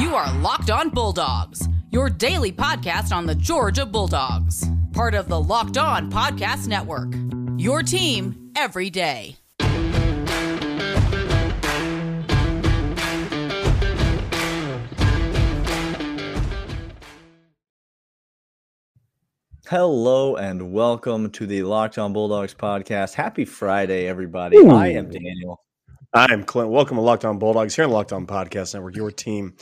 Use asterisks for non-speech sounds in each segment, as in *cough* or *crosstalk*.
You are Locked On Bulldogs, your daily podcast on the Georgia Bulldogs, part of the Locked On Podcast Network. Your team every day. Hello and welcome to the Locked On Bulldogs podcast. Happy Friday, everybody. Ooh. I am Daniel. I am Clint. Welcome to Locked On Bulldogs here on Locked On Podcast Network, your team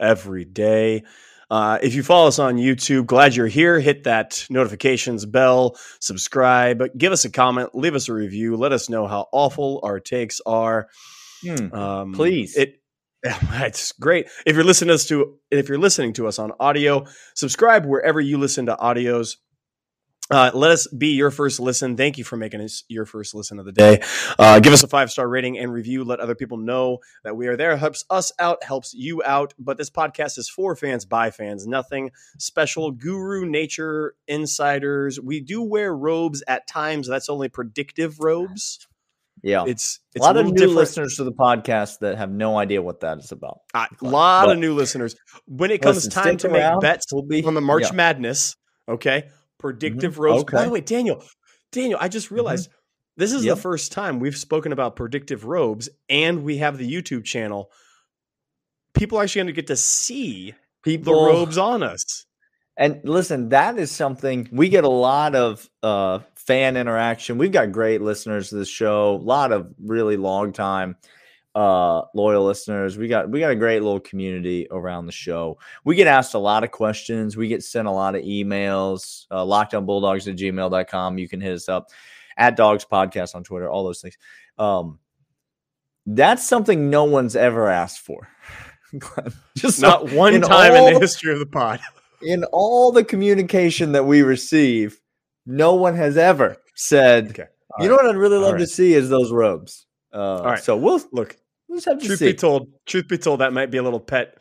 every day. Uh, if you follow us on YouTube, glad you're here. Hit that notifications bell, subscribe, give us a comment, leave us a review. Let us know how awful our takes are. Hmm. Um, Please. It *laughs* it's great. If you're listening to us to if you're listening to us on audio, subscribe wherever you listen to audios. Uh, let us be your first listen. Thank you for making us your first listen of the day. Uh, give us a five star rating and review. Let other people know that we are there. Helps us out, helps you out. But this podcast is for fans, by fans. Nothing special. Guru nature insiders. We do wear robes at times. That's only predictive robes. Yeah, it's, it's a lot a of new different. listeners to the podcast that have no idea what that is about. A lot but, of new listeners. When it comes listen, time to make bets we'll be, on the March yeah. Madness, okay, predictive mm-hmm. robes. Okay. By the way, Daniel, Daniel, I just mm-hmm. realized mm-hmm. this is yep. the first time we've spoken about predictive robes, and we have the YouTube channel. People are actually going to get to see people the robes on us. And listen, that is something we get a lot of uh, fan interaction. We've got great listeners to this show, a lot of really long time uh loyal listeners we got we got a great little community around the show we get asked a lot of questions we get sent a lot of emails uh lockedonbulldogs at gmail.com you can hit us up at dogs podcast on twitter all those things um that's something no one's ever asked for *laughs* just not so, one in time in the history of the pod in all the communication that we receive no one has ever said okay. you right. know what i'd really love right. to see is those robes uh, All right. So we'll look. We'll truth see. be told, truth be told, that might be a little pet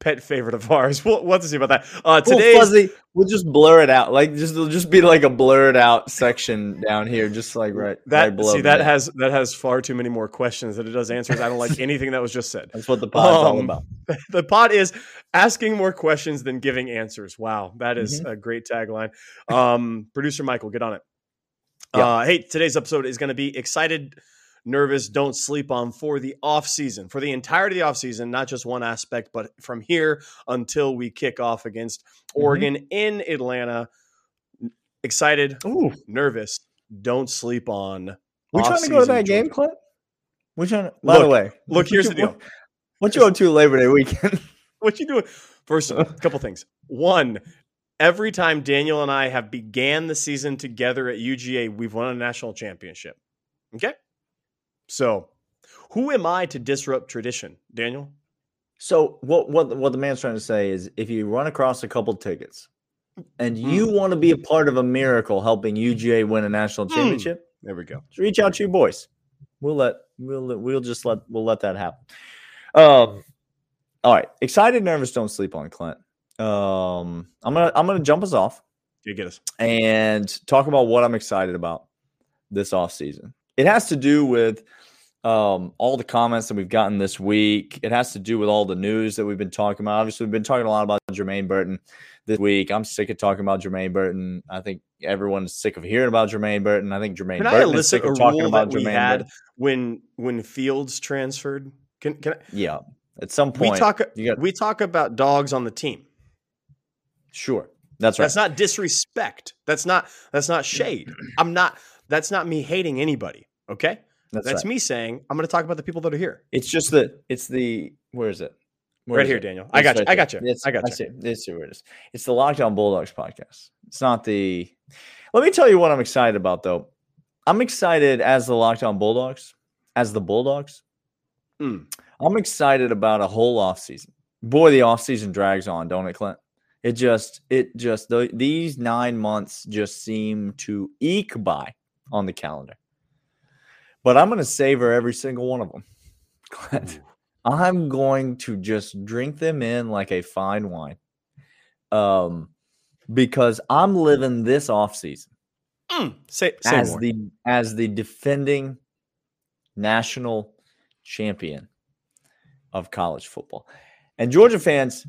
pet favorite of ours. *laughs* We'll, we'll have to see about that. Uh, today, fuzzy. We'll just blur it out. Like just it'll just be like a blurred out section down here, just like right. That right below see that has that has far too many more questions than it does answers. I don't like anything that was just said. That's what the pod's um, all about. *laughs* The pod is asking more questions than giving answers. Wow, that is mm-hmm. a great tagline. Um, Producer Michael, get on it. Yeah. Uh, hey, today's episode is going to be excited nervous, don't sleep on for the off season, for the entirety of the off season, not just one aspect, but from here until we kick off against mm-hmm. Oregon mm-hmm. in Atlanta. Excited, Ooh. nervous, don't sleep on. We trying to go to that game, Clint? We trying to, by look, the way, look, here's the deal. What, what you on to Labor Day weekend? *laughs* what you doing? First, a *laughs* couple things. One, every time Daniel and I have began the season together at UGA, we've won a national championship. Okay. So, who am I to disrupt tradition, Daniel? So what what what the man's trying to say is if you run across a couple tickets and hmm. you mm. want to be a part of a miracle helping UGA win a national hmm. championship, mm. there we go. reach out to your boys. We'll let we'll we'll just let we'll let that happen. Um all right. Excited, nervous, don't sleep on Clint. Um I'm gonna I'm gonna jump us off. You get us. And talk about what I'm excited about this off season. It has to do with um, all the comments that we've gotten this week. It has to do with all the news that we've been talking about. Obviously, we've been talking a lot about Jermaine Burton this week. I'm sick of talking about Jermaine Burton. I think everyone's sick of hearing about Jermaine Burton. I think Jermaine can Burton is sick of talking about Jermaine Burton. when when Fields transferred. Can, can I, yeah, at some point we talk got, we talk about dogs on the team. Sure, that's right. That's not disrespect. That's not that's not shade. I'm not. That's not me hating anybody. Okay. That's, That's right. me saying I'm going to talk about the people that are here. It's just that it's the where is it? Where right is here, it? Daniel. I got, right I got you. It's, I got you. I see. It's where it is. It's the Locked On Bulldogs podcast. It's not the. Let me tell you what I'm excited about, though. I'm excited as the Locked On Bulldogs, as the Bulldogs. Mm. I'm excited about a whole off season. Boy, the off season drags on, don't it, Clint? It just, it just, the, these nine months just seem to eke by on the calendar but I'm going to savor every single one of them. I'm going to just drink them in like a fine wine. Um, because I'm living this off season mm, say, say as more. the as the defending national champion of college football. And Georgia fans,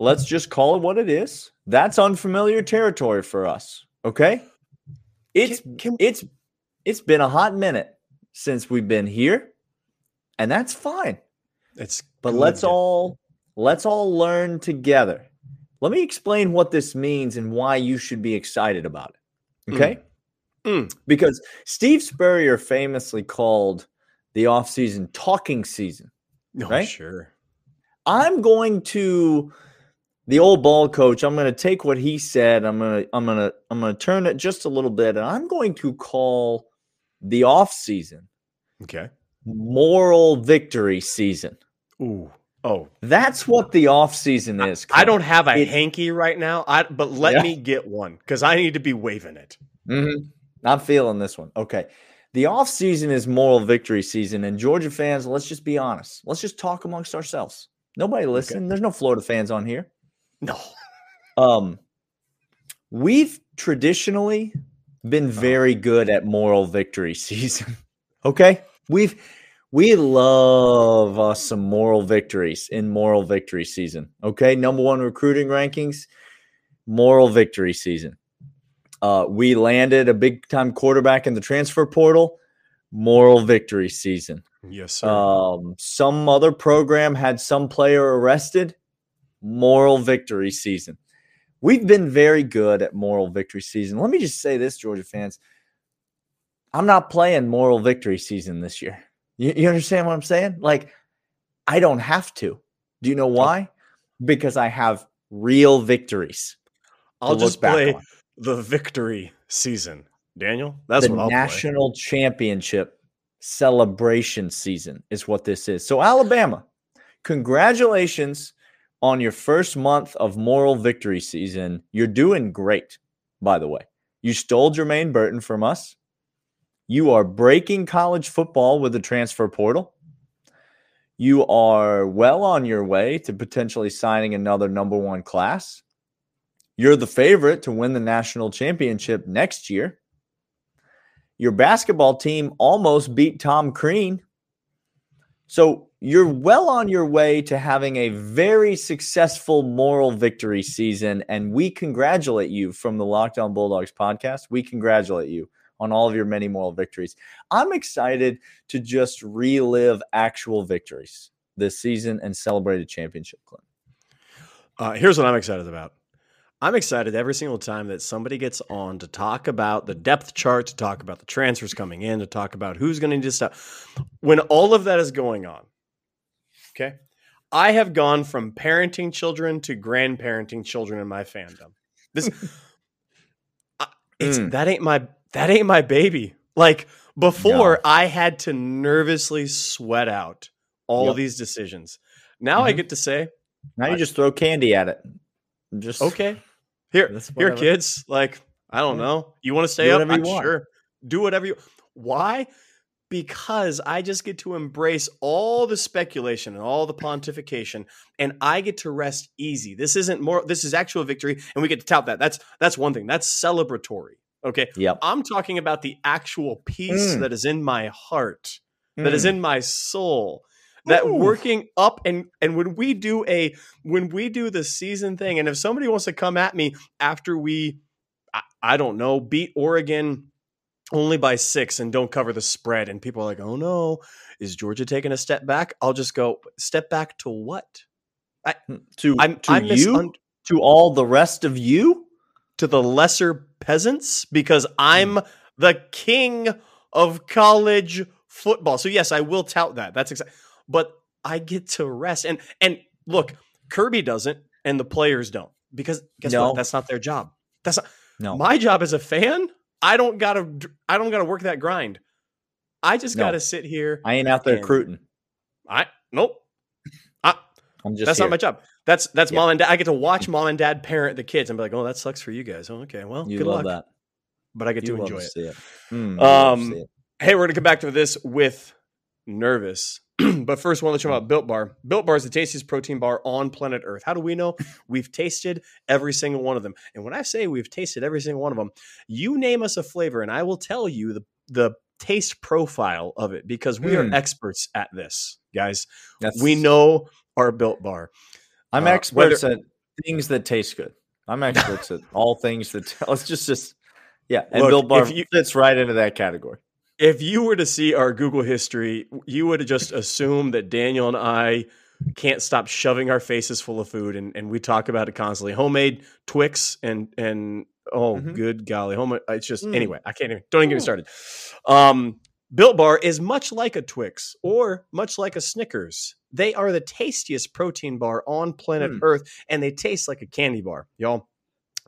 let's just call it what it is. That's unfamiliar territory for us. Okay? It's Can- can- it's it's been a hot minute since we've been here, and that's fine. It's But good. let's all let's all learn together. Let me explain what this means and why you should be excited about it. Okay? Mm. Because Steve Spurrier famously called the offseason talking season. No, right? sure. I'm going to the old ball coach. I'm going to take what he said. I'm going to I'm going to I'm going to turn it just a little bit and I'm going to call the off season Okay. moral victory season. Ooh. Oh, That's what the off season is. I don't have a It- hanky right now. I but let Yeah. me get one because I need to be waving it. Mhm. I'm feeling this one. Okay. The off season is moral victory season, and Georgia fans, let's just be honest. Let's just talk amongst ourselves. Nobody listen. There's no Florida fans on here. No. Um, we've traditionally been very good at moral victory *laughs* season. okay, we've we love us some moral victories in moral victory season. Okay, number one recruiting rankings, moral victory season. Uh, we landed a big time quarterback in the transfer portal, moral victory season. Yes, sir. Um, some other program had some player arrested. Moral victory season. We've been very good at moral victory season. Let me just say this, Georgia fans. I'm not playing moral victory season this year. You, you understand what I'm saying? Like, I don't have to. Do you know why? Because I have real victories. I'll just play on. the victory season. Daniel, that's the what I'll play. national championship celebration season is what this is. So, Alabama, congratulations on your first month of moral victory season. You're doing great, by the way. You stole Jermaine Burton from us. You are breaking college football with the transfer portal. You are well on your way to potentially signing another number one class. You're the favorite to win the national championship next year. Your basketball team almost beat Tom Crean. So you're well on your way to having a very successful moral victory season. And we congratulate you from the Locked On Bulldogs podcast. We congratulate you on all of your many moral victories. I'm excited to just relive actual victories this season and celebrate a championship, Clint. Uh, here's what I'm excited about. I'm excited every single time that somebody gets on to talk about the depth chart, to talk about the transfers coming in, to talk about who's going to need to stop. When all of that is going on, okay, I have gone from parenting children to grandparenting children in my fandom. This, I- it's Mm. that ain't my that ain't my baby. Like before, No. I had to nervously sweat out all Yep. these decisions. Now I Mhm. get to say, Now you just throw candy at it. Just okay, here, here, kids. Like, I don't know. You want to stay up? I'm. Sure. Do whatever you. Why? Because I just get to embrace all the speculation and all the pontification, and I get to rest easy. This isn't more. This is actual victory, and we get to tout that. That's that's one thing. That's celebratory. Okay. Yep. I'm talking about the actual peace Mm. that is in my heart that is Mm. in my soul that Ooh. working up and and when we do a when we do the season thing and if somebody wants to come at me after we I, I don't know beat Oregon only by 6 and don't cover the spread and people are like oh no is Georgia taking a step back I'll just go step back to what hmm. to I'm to I'm you misun- to all the rest of you. to the lesser peasants because I'm hmm. the king of college football. So yes, I will tout that. That's exactly. But I get to rest and and look, Kirby doesn't, and the players don't because guess No. what? That's not their job. That's not No, my job as a fan. I don't gotta. I don't gotta work that grind. I just No. gotta sit here. I ain't out there recruiting. I nope. I'm just that's here. not my job. That's that's Yeah. mom and dad. I get to watch mom and dad parent the kids and be like, oh, that sucks for you guys. Oh, okay, well, You good love luck. that. But I get You to enjoy it. it. Mm, Um, it. Hey, we're gonna come back to this with nervous. *clears throat* but first, I want to let you know about Built Bar. Built Bar is the tastiest protein bar on planet Earth. How do we know? We've tasted every single one of them. And when I say we've tasted every single one of them, you name us a flavor, and I will tell you the the taste profile of it because we Mm. are experts at this, guys. That's, We know our Built Bar. I'm Uh, experts whether- at things that taste good. I'm experts at all things that *laughs* let's just just yeah. And Look, Built Bar you- fits right into that category. If you were to see our Google history, you would just assume that Daniel and I can't stop shoving our faces full of food, and, and we talk about it constantly. Homemade Twix and and oh, Mhm. good golly, home. It's just Mm. anyway. I can't even. Don't even get me started. Um, Built Bar is much like a Twix or much like a Snickers. They are the tastiest protein bar on planet Mm. Earth, and they taste like a candy bar, y'all.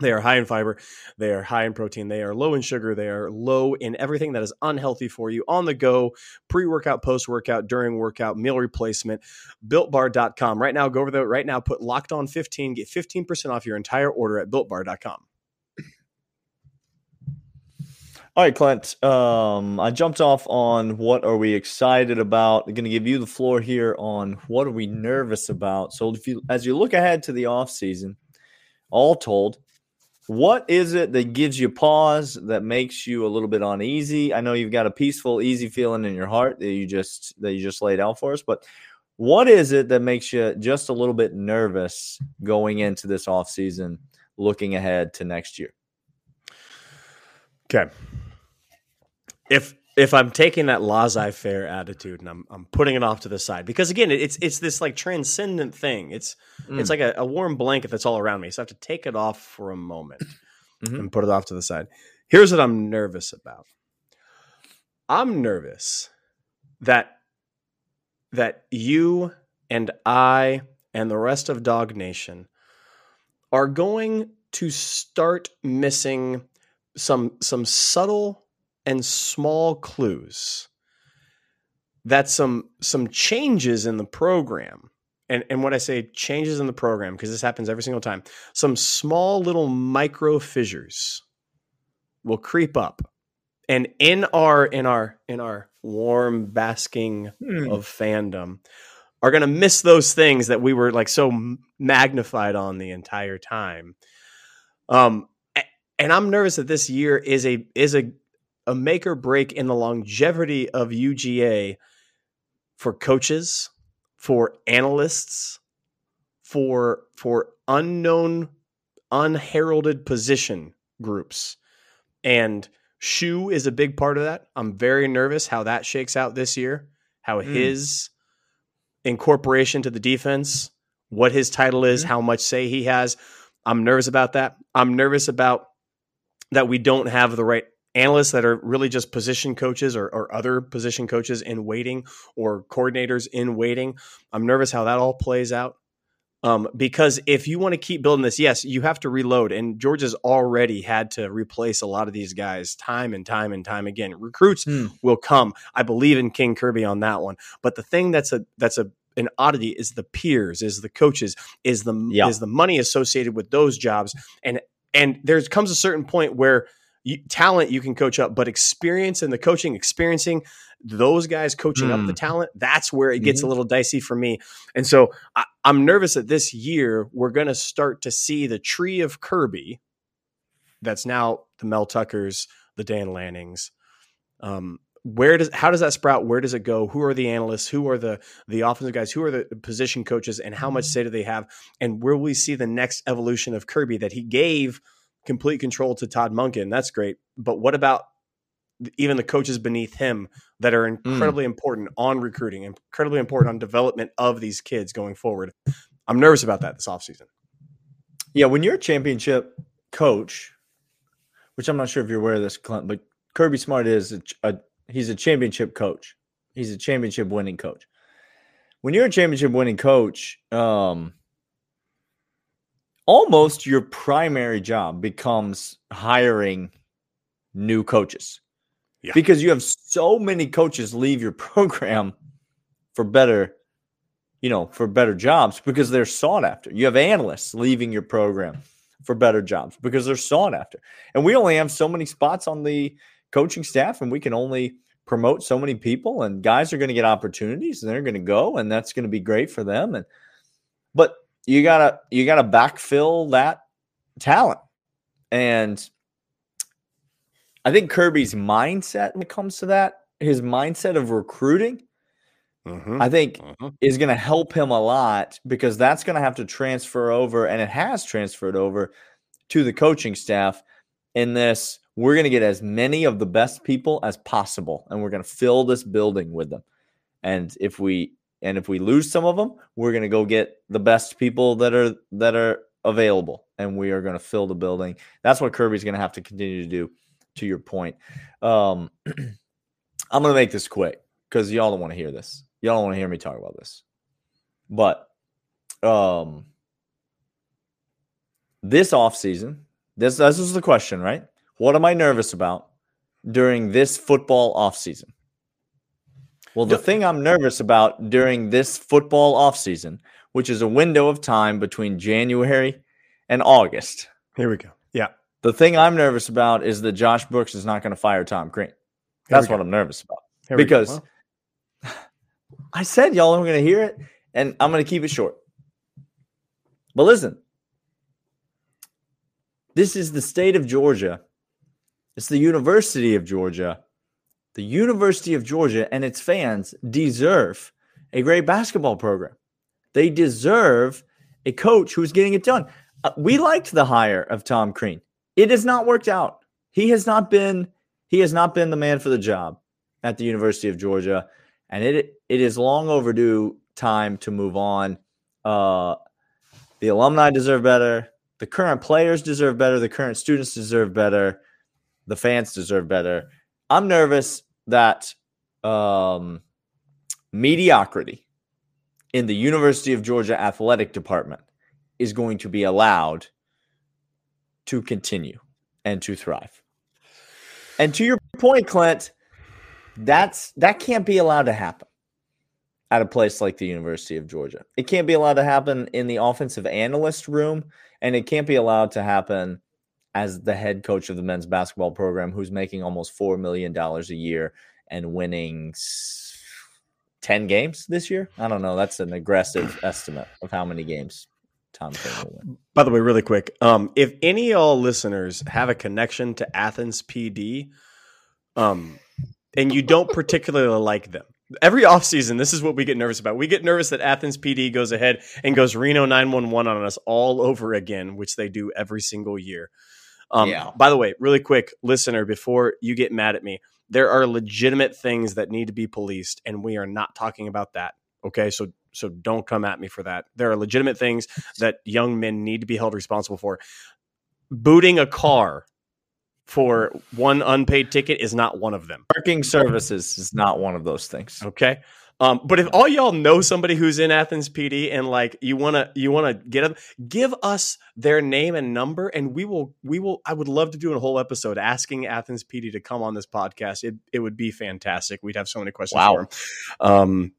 They are high in fiber. They are high in protein. They are low in sugar. They are low in everything that is unhealthy for you on the go, pre workout, post workout, during workout, meal replacement. BuiltBar.com. Right now, go over there right now, put locked on 15, get 15% off your entire order at BuiltBar.com. All right, Clint. Um, I jumped off on what are we excited about. I'm going to give you the floor here on what are we nervous about. So, if you as you look ahead to the off season, all told, what is it that gives you pause that makes you a little bit uneasy? I know you've got a peaceful, easy feeling in your heart that you just that you just laid out for us, but what is it that makes you just a little bit nervous going into this off season, looking ahead to next year? Okay. If if I'm taking that laissez-faire attitude and I'm I'm putting it off to the side because again it's it's this like transcendent thing. It's it's Mm. like a, a warm blanket that's all around me. So I have to take it off for a moment Mhm. and put it off to the side. Here's what I'm nervous about. I'm nervous that that you and I and the rest of Dog Nation are going to start missing some some subtle and small clues that some some changes in the program. And and when i say changes in the program because this happens every single time some small little micro fissures will creep up. And in our in our in our warm basking Hmm. of fandom are going to miss those things that we were like so magnified on the entire time. Um and i'm nervous that this year is a is a a make or break in the longevity of UGA for coaches, for analysts, for for unknown unheralded position groups. And Shu is a big part of that. I'm very nervous how that shakes out this year, how Mm. his incorporation to the defense, what his title is, Mhm. how much say he has. I'm nervous about that. I'm nervous about that we don't have the right analysts that are really just position coaches or, or other position coaches in waiting or coordinators in waiting. I'm nervous how that all plays out. Um, because if you want to keep building this, yes, you have to reload. And Georgia's already had to replace a lot of these guys time and time and time again. Recruits Hmm. will come. I believe in King Kirby on that one. But the thing that's a that's a an oddity is the peers, is the coaches, is the Yeah. is the money associated with those jobs. And and there comes a certain point where you, talent you can coach up, but experience and the coaching, experiencing those guys coaching up the Hmm. talent, that's where it gets a little dicey for me. And so I, I'm nervous that this year we're going to start to see the tree of Kirby. That's now the Mel Tuckers, the Dan Lannings. Um, where does how does that sprout? Where does it go? Who are the analysts? Who are the the offensive guys? Who are the position coaches? And how much say do they have? And where will we see the next evolution of Kirby that he gave complete control to Todd Monken? That's great. But what about even the coaches beneath him that are incredibly important on recruiting, incredibly important on development of these kids going forward? I'm nervous about that this offseason. Yeah, when you're a championship coach, which I'm not sure if you're aware of this, Clint, but Kirby Smart is a, a he's a championship coach. He's a championship winning coach. When you're a championship winning coach, um, almost your primary job becomes hiring new coaches. Yeah. Because you have so many coaches leave your *laughs* program for better, you know, for better jobs because they're sought after. You have analysts leaving your program for better jobs because they're sought after. And we only have so many spots on the coaching staff and we can only promote so many people and guys are going to get opportunities and they're going to go and that's going to be great for them and but you got to you got to backfill that talent. And I think Kirby's mindset when it comes to that, his mindset of recruiting mm-hmm. I think mm-hmm. is going to help him a lot because that's going to have to transfer over, and it has transferred over to the coaching staff in this. We're going to get as many of the best people as possible, and we're going to fill this building with them. And if we and if we lose some of them, we're going to go get the best people that are that are available, and we are going to fill the building. That's what Kirby's going to have to continue to do. To your point, um, *clears throat* I'm going to make this quick because y'all don't want to hear this. Y'all don't want to hear me talk about this. But um, this off season, this this is the question, right? What am I nervous about during this football off season? Well, the thing I'm nervous about during this football off season, which is a window of time between January and August. Here we go. Yeah. The thing I'm nervous about is that Josh Brooks is not going to fire Tom Crean. That's what I'm nervous about. Here because *sighs* I said y'all are going to hear it, and I'm going to keep it short. But listen, this is the state of Georgia. It's the University of Georgia. The University of Georgia and its fans deserve a great basketball program. They deserve a coach who's getting it done. Uh, we liked the hire of Tom Crean. It has not worked out. He has not been he has not been the man for the job at the University of Georgia, and it it is long overdue time to move on. Uh, the alumni deserve better. The current players deserve better. The current students deserve better. The fans deserve better. I'm nervous that um, mediocrity in the University of Georgia athletic department is going to be allowed to continue and to thrive. And to your point, Clint, that's that can't be allowed to happen at a place like the University of Georgia. It can't be allowed to happen in the offensive analyst room, and it can't be allowed to happen as the head coach of the men's basketball program who's making almost four million dollars a year and winning 10 games this year. I don't know. That's an aggressive *clears throat* estimate of how many games Tom will win. By the way, really quick, um, if any of y'all listeners have a connection to Athens PD, um, and you don't particularly like them. Every offseason, this is what we get nervous about. We get nervous that Athens PD goes ahead and goes Reno 911 on us all over again, which they do every single year. Um, yeah. By the way, really quick, listener, before you get mad at me, there are legitimate things that need to be policed, and we are not talking about that. Okay, so so don't come at me for that. There are legitimate things *laughs* that young men need to be held responsible for. Booting a car for one unpaid ticket is not one of them. Parking services is not one of those things. Okay. Um, but if all y'all know somebody who's in Athens PD and like you wanna you wanna get them, give us their name and number, and we will we will. I would love to do a whole episode asking Athens PD to come on this podcast. It it would be fantastic. We'd have so many questions wow. for him. Um,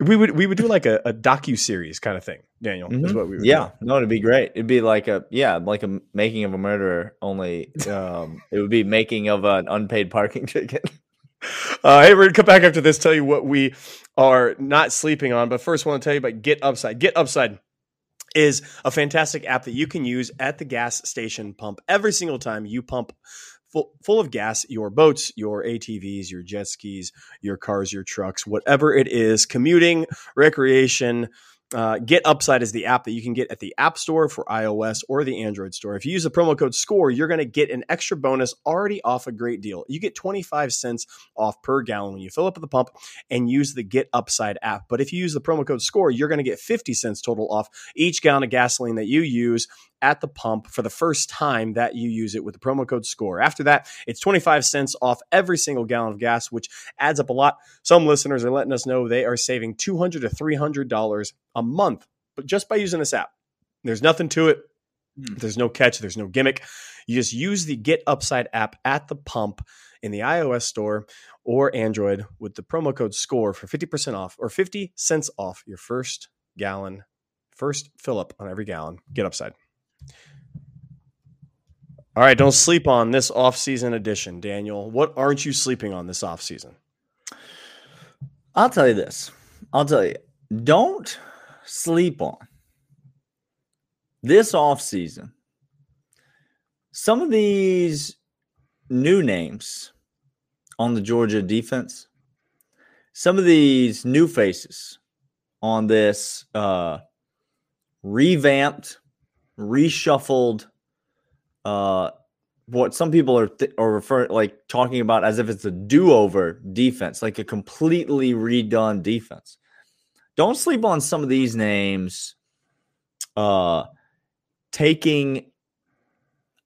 we would we would do like a, a docu series kind of thing. Daniel mm-hmm. is what we would. Yeah, do. no, it'd be great. It'd be like a yeah, like a making of a murderer. Only *laughs* um, it would be making of an unpaid parking *laughs* ticket. Uh, hey, we're gonna come back after this. Tell you what we are not sleeping on, but first, I want to tell you about Get Upside. Get Upside is a fantastic app that you can use at the gas station pump every single time you pump full, full of gas your boats, your ATVs, your jet skis, your cars, your trucks, whatever it is, commuting, recreation, uh, Get Upside is the app that you can get at the App Store for iOS or the Android Store. If you use the promo code SCORE, you're going to get an extra bonus already off a great deal. You get 25 cents off per gallon when you fill up at the pump and use the Get Upside app. But if you use the promo code SCORE, you're going to get 50 cents total off each gallon of gasoline that you use at the pump for the first time that you use it with the promo code SCORE. After that, it's 25 cents off every single gallon of gas, which adds up a lot. Some listeners are letting us know they are saving $200 to $300 a month, but just by using this app. There's nothing to it. Hmm. There's no catch, there's no gimmick. You just use the Get Upside app at the pump in the iOS store or Android with the promo code SCORE for 50% off or 50 cents off your first gallon, first fill up on every gallon. Get Upside. All right, don't sleep on this off-season edition, Daniel. What aren't you sleeping on this off-season? I'll tell you this. I'll tell you. Don't sleep on this off-season. Some of these new names on the Georgia defense some of these new faces on this uh, revamped, reshuffled, uh, what some people are th- are referring like talking about as if it's a do-over defense, like a completely redone defense. Don't sleep on some of these names. Uh, taking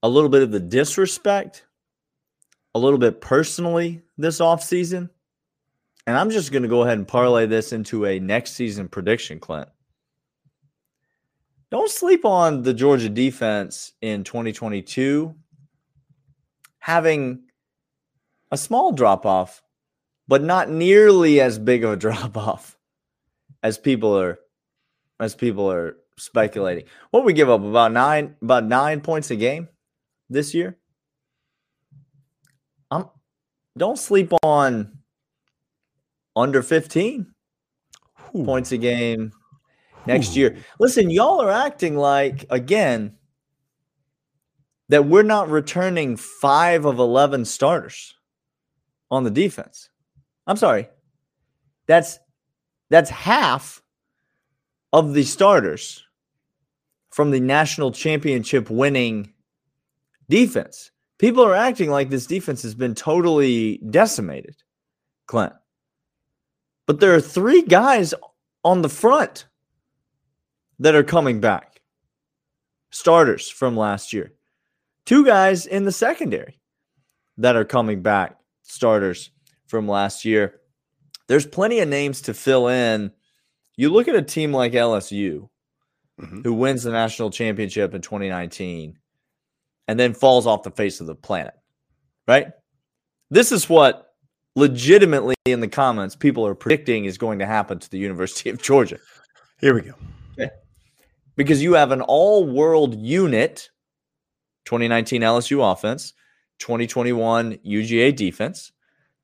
a little bit of the disrespect, a little bit personally this offseason. And I'm just going to go ahead and parlay this into a next season prediction, Clint. Don't sleep on the Georgia defense in 2022 having a small drop off, but not nearly as big of a *laughs* drop off as people are as people are speculating. What we give up about nine about nine points a game this year. I'm don't sleep on under 15 Ooh. points a game next Ooh. year. Listen, y'all are acting like again that we're not returning 5 of 11 starters on the defense. I'm sorry. That's that's half of the starters from the national championship winning defense. People are acting like this defense has been totally decimated, Clint. But there are three guys on the front that are coming back, starters from last year. Two guys in the secondary that are coming back, starters from last year. There's plenty of names to fill in. You look at a team like LSU, mm-hmm. who wins the national championship in 2019 and then falls off the face of the planet, right? This is what legitimately in the comments people are predicting is going to happen to the University of Georgia. Here we go. Okay. Because you have an all world unit 2019 LSU offense, 2021 UGA defense.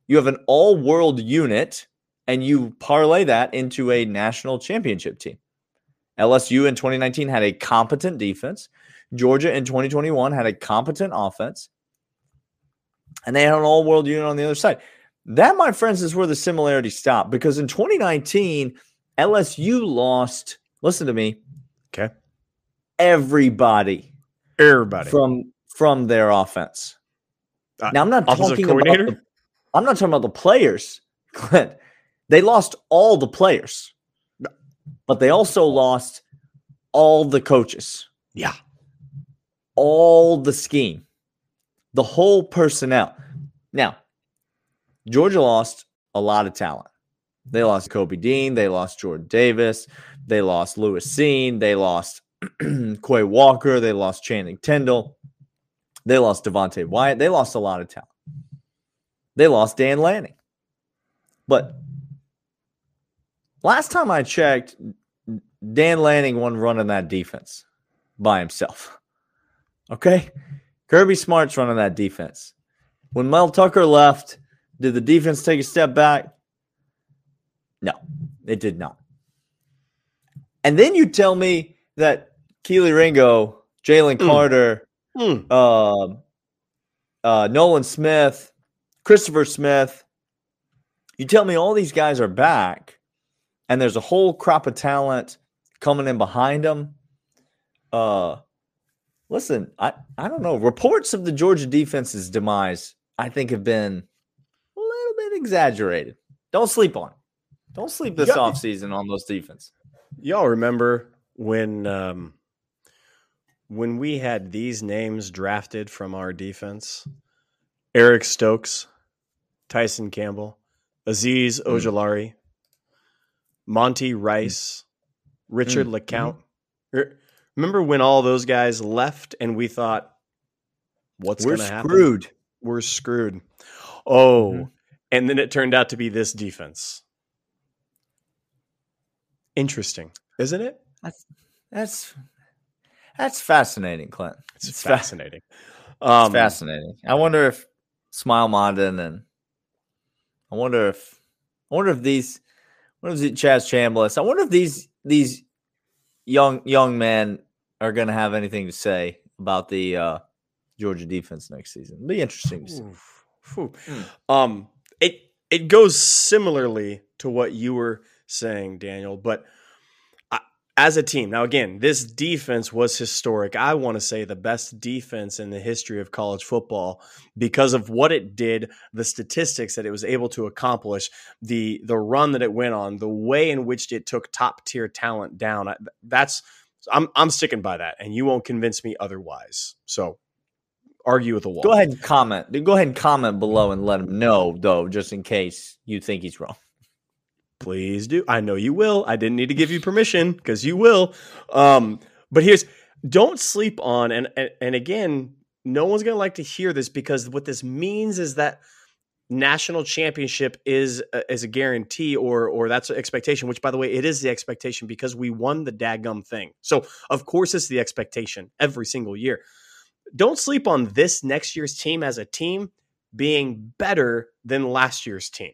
You have an all world unit and you parlay that into a national championship team. LSU in 2019 had a competent defense. Georgia in 2021 had a competent offense, and they had an all world unit on the other side. That, my friends, is where the similarities stop because in 2019, LSU lost, listen to me. Okay. Everybody. Everybody. From from their offense. Uh, now I'm not talking about the, I'm not talking about the players, *laughs* Clint. They lost all the players. But they also lost all the coaches. Yeah all the scheme, the whole personnel. Now, Georgia lost a lot of talent. They lost Kobe Dean, they lost Jordan Davis, they lost Lewis Cine, they lost *clears throat* Quay Walker, they lost Channing Tindall, they lost Devonte Wyatt, they lost a lot of talent. They lost Dan Lanning. But last time I checked, Dan Lanning won running that defense by himself. *laughs* Okay. Kirby Smart's running that defense. When Mel Tucker left, did the defense take a step back? No, it did not. And then you tell me that Kelee Ringo, Jalen mm. Carter, mm. Uh, uh, Nolan Smith, Christopher Smith, you tell me all these guys are back and there's a whole crop of talent coming in behind them. Uh, Listen, I, I don't know. Reports of the Georgia defense's demise, I think, have been a little bit exaggerated. Don't sleep on. Don't sleep this off offseason on those defense. Y'all remember when um, when we had these names drafted from our defense? Eric Stokes, Tyson Campbell, Azeez mm. Monty Rice, Richard mm. LeCounte. Mm. Remember when all those guys left and we thought, what's going to happen? We're screwed. We're screwed. Oh, mm-hmm. and then it turned out to be this defense. Interesting, isn't it? That's that's that's fascinating, Clint. It's, it's fascinating. Fa- um, it's fascinating. I wonder if Smael Mondon and I wonder if I wonder if these what is it, Chaz Chambliss? I wonder if these these young young men are going to have anything to say about the uh, Georgia defense next season. It'll be interesting to see. Mm. Um, it it goes similarly to what you were saying, Daniel, but as a team. Now, again, this defense was historic. I want to say the best defense in the history of college football because of what it did, the statistics that it was able to accomplish, the the run that it went on, the way in which it took top tier talent down. That's I'm I'm sticking by that, and you won't convince me otherwise. So. Argue with the wall. Go ahead and comment. Go ahead and comment below and let him know, though, just in case you think he's wrong. Please do. I know you will. I didn't need to give you permission because you will. Um, but here's don't sleep on and, and and again, no one's gonna like to hear this because what this means is that national championship is a, is a guarantee or or that's an expectation which by the way it is the expectation because we won the daggum thing so of course it's the expectation every single year don't sleep on this next year's team as a team being better than last year's team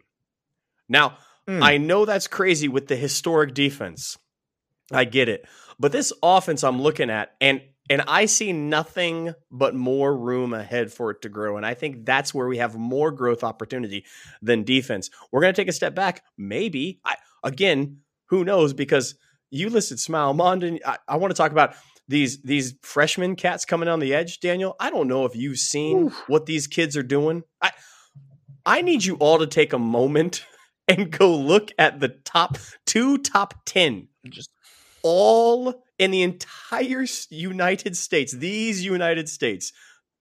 now Mm. I know that's crazy with the historic defense. I get it. But this offense I'm looking at and and I see nothing but more room ahead for it to grow and I think that's where we have more growth opportunity than defense. We're going to take a step back maybe. I again, who knows because you listed Smael Mondon. I, I want to talk about these these freshman cats coming on the edge, Daniel. I don't know if you've seen Oof. what these kids are doing. I I need you all to take a moment and go look at the top two top 10 just all in the entire United States these United States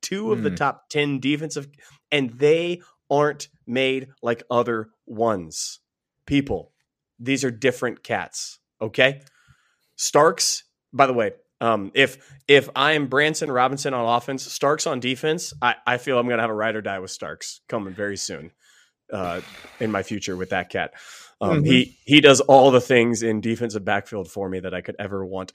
two of mm. the hmm. top 10 defensive and they aren't made like other ones people these are different cats okay Starks by the way um, if if I am Branson Robinson on offense, Starks on defense, I, I feel I'm gonna have a ride or die with Starks coming very soon uh, in my future with that cat. Um, mm-hmm. He he does all the things in defensive backfield for me that I could ever want.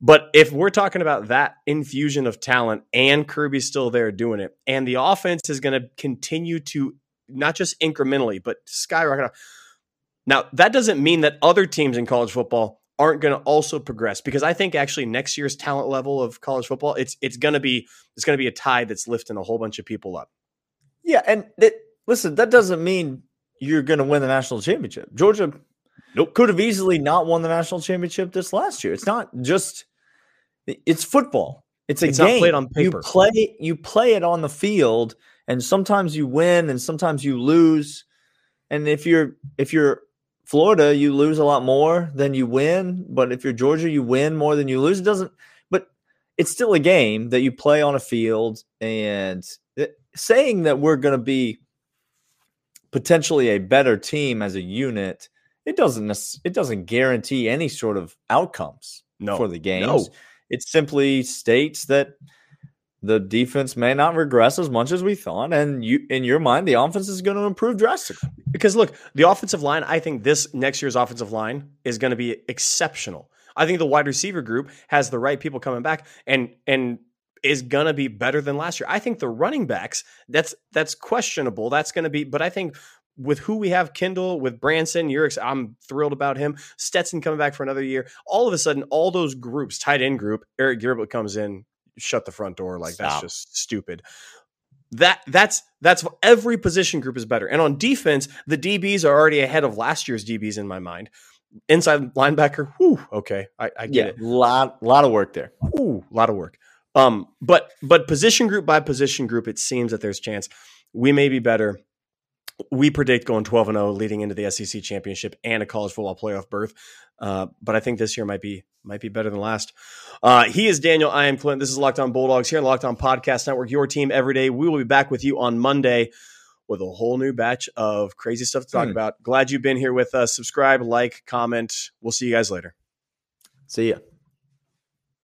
But if we're talking about that infusion of talent and Kirby's still there doing it, and the offense is going to continue to not just incrementally, but skyrocket. Now, that doesn't mean that other teams in college football aren't going to also progress because I think actually next year's talent level of college football, it's it's going to be it's going to be a tide that's lifting a whole bunch of people up. Yeah, and it, Listen, that doesn't mean you're going to win the national championship. Georgia nope. could have easily not won the national championship this last year. It's not just it's football. It's a it's game. played on paper. You play you play it on the field and sometimes you win and sometimes you lose. And if you're if you're Florida, you lose a lot more than you win, but if you're Georgia, you win more than you lose. It doesn't but it's still a game that you play on a field and it, saying that we're going to be potentially a better team as a unit, it doesn't it doesn't guarantee any sort of outcomes no, for the games. No. It simply states that the defense may not regress as much as we thought, and you in your mind, the offense is going to improve drastically. Because look, the offensive line, I think this next year's offensive line is going to be exceptional. I think the wide receiver group has the right people coming back, and and is going to be better than last year. I think the running backs that's that's questionable. That's going to be, but I think with who we have, Kendall, with Branson, you're I'm thrilled about him. Stetson coming back for another year. All of a sudden, all those groups, tight end group, Arik Gilbert comes in, shut the front door. Like Stop. that's just stupid. That that's that's every position group is better. And on defense, the DBs are already ahead of last year's DBs in my mind. Inside linebacker, whew, okay, I, I get yeah, it. Lot a lot of work there. Ooh, a lot of work. Um, but but position group by position group, it seems that there's chance we may be better. We predict going 12 and 0 leading into the SEC championship and a college football playoff berth. Uh, but I think this year might be might be better than last. Uh, he is Daniel. I am Clint. This is Locked On Bulldogs here on Locked On Podcast Network. Your team every day. We will be back with you on Monday with a whole new batch of crazy stuff to talk hmm. about. Glad you've been here with us. Subscribe, like, comment. We'll see you guys later. See ya.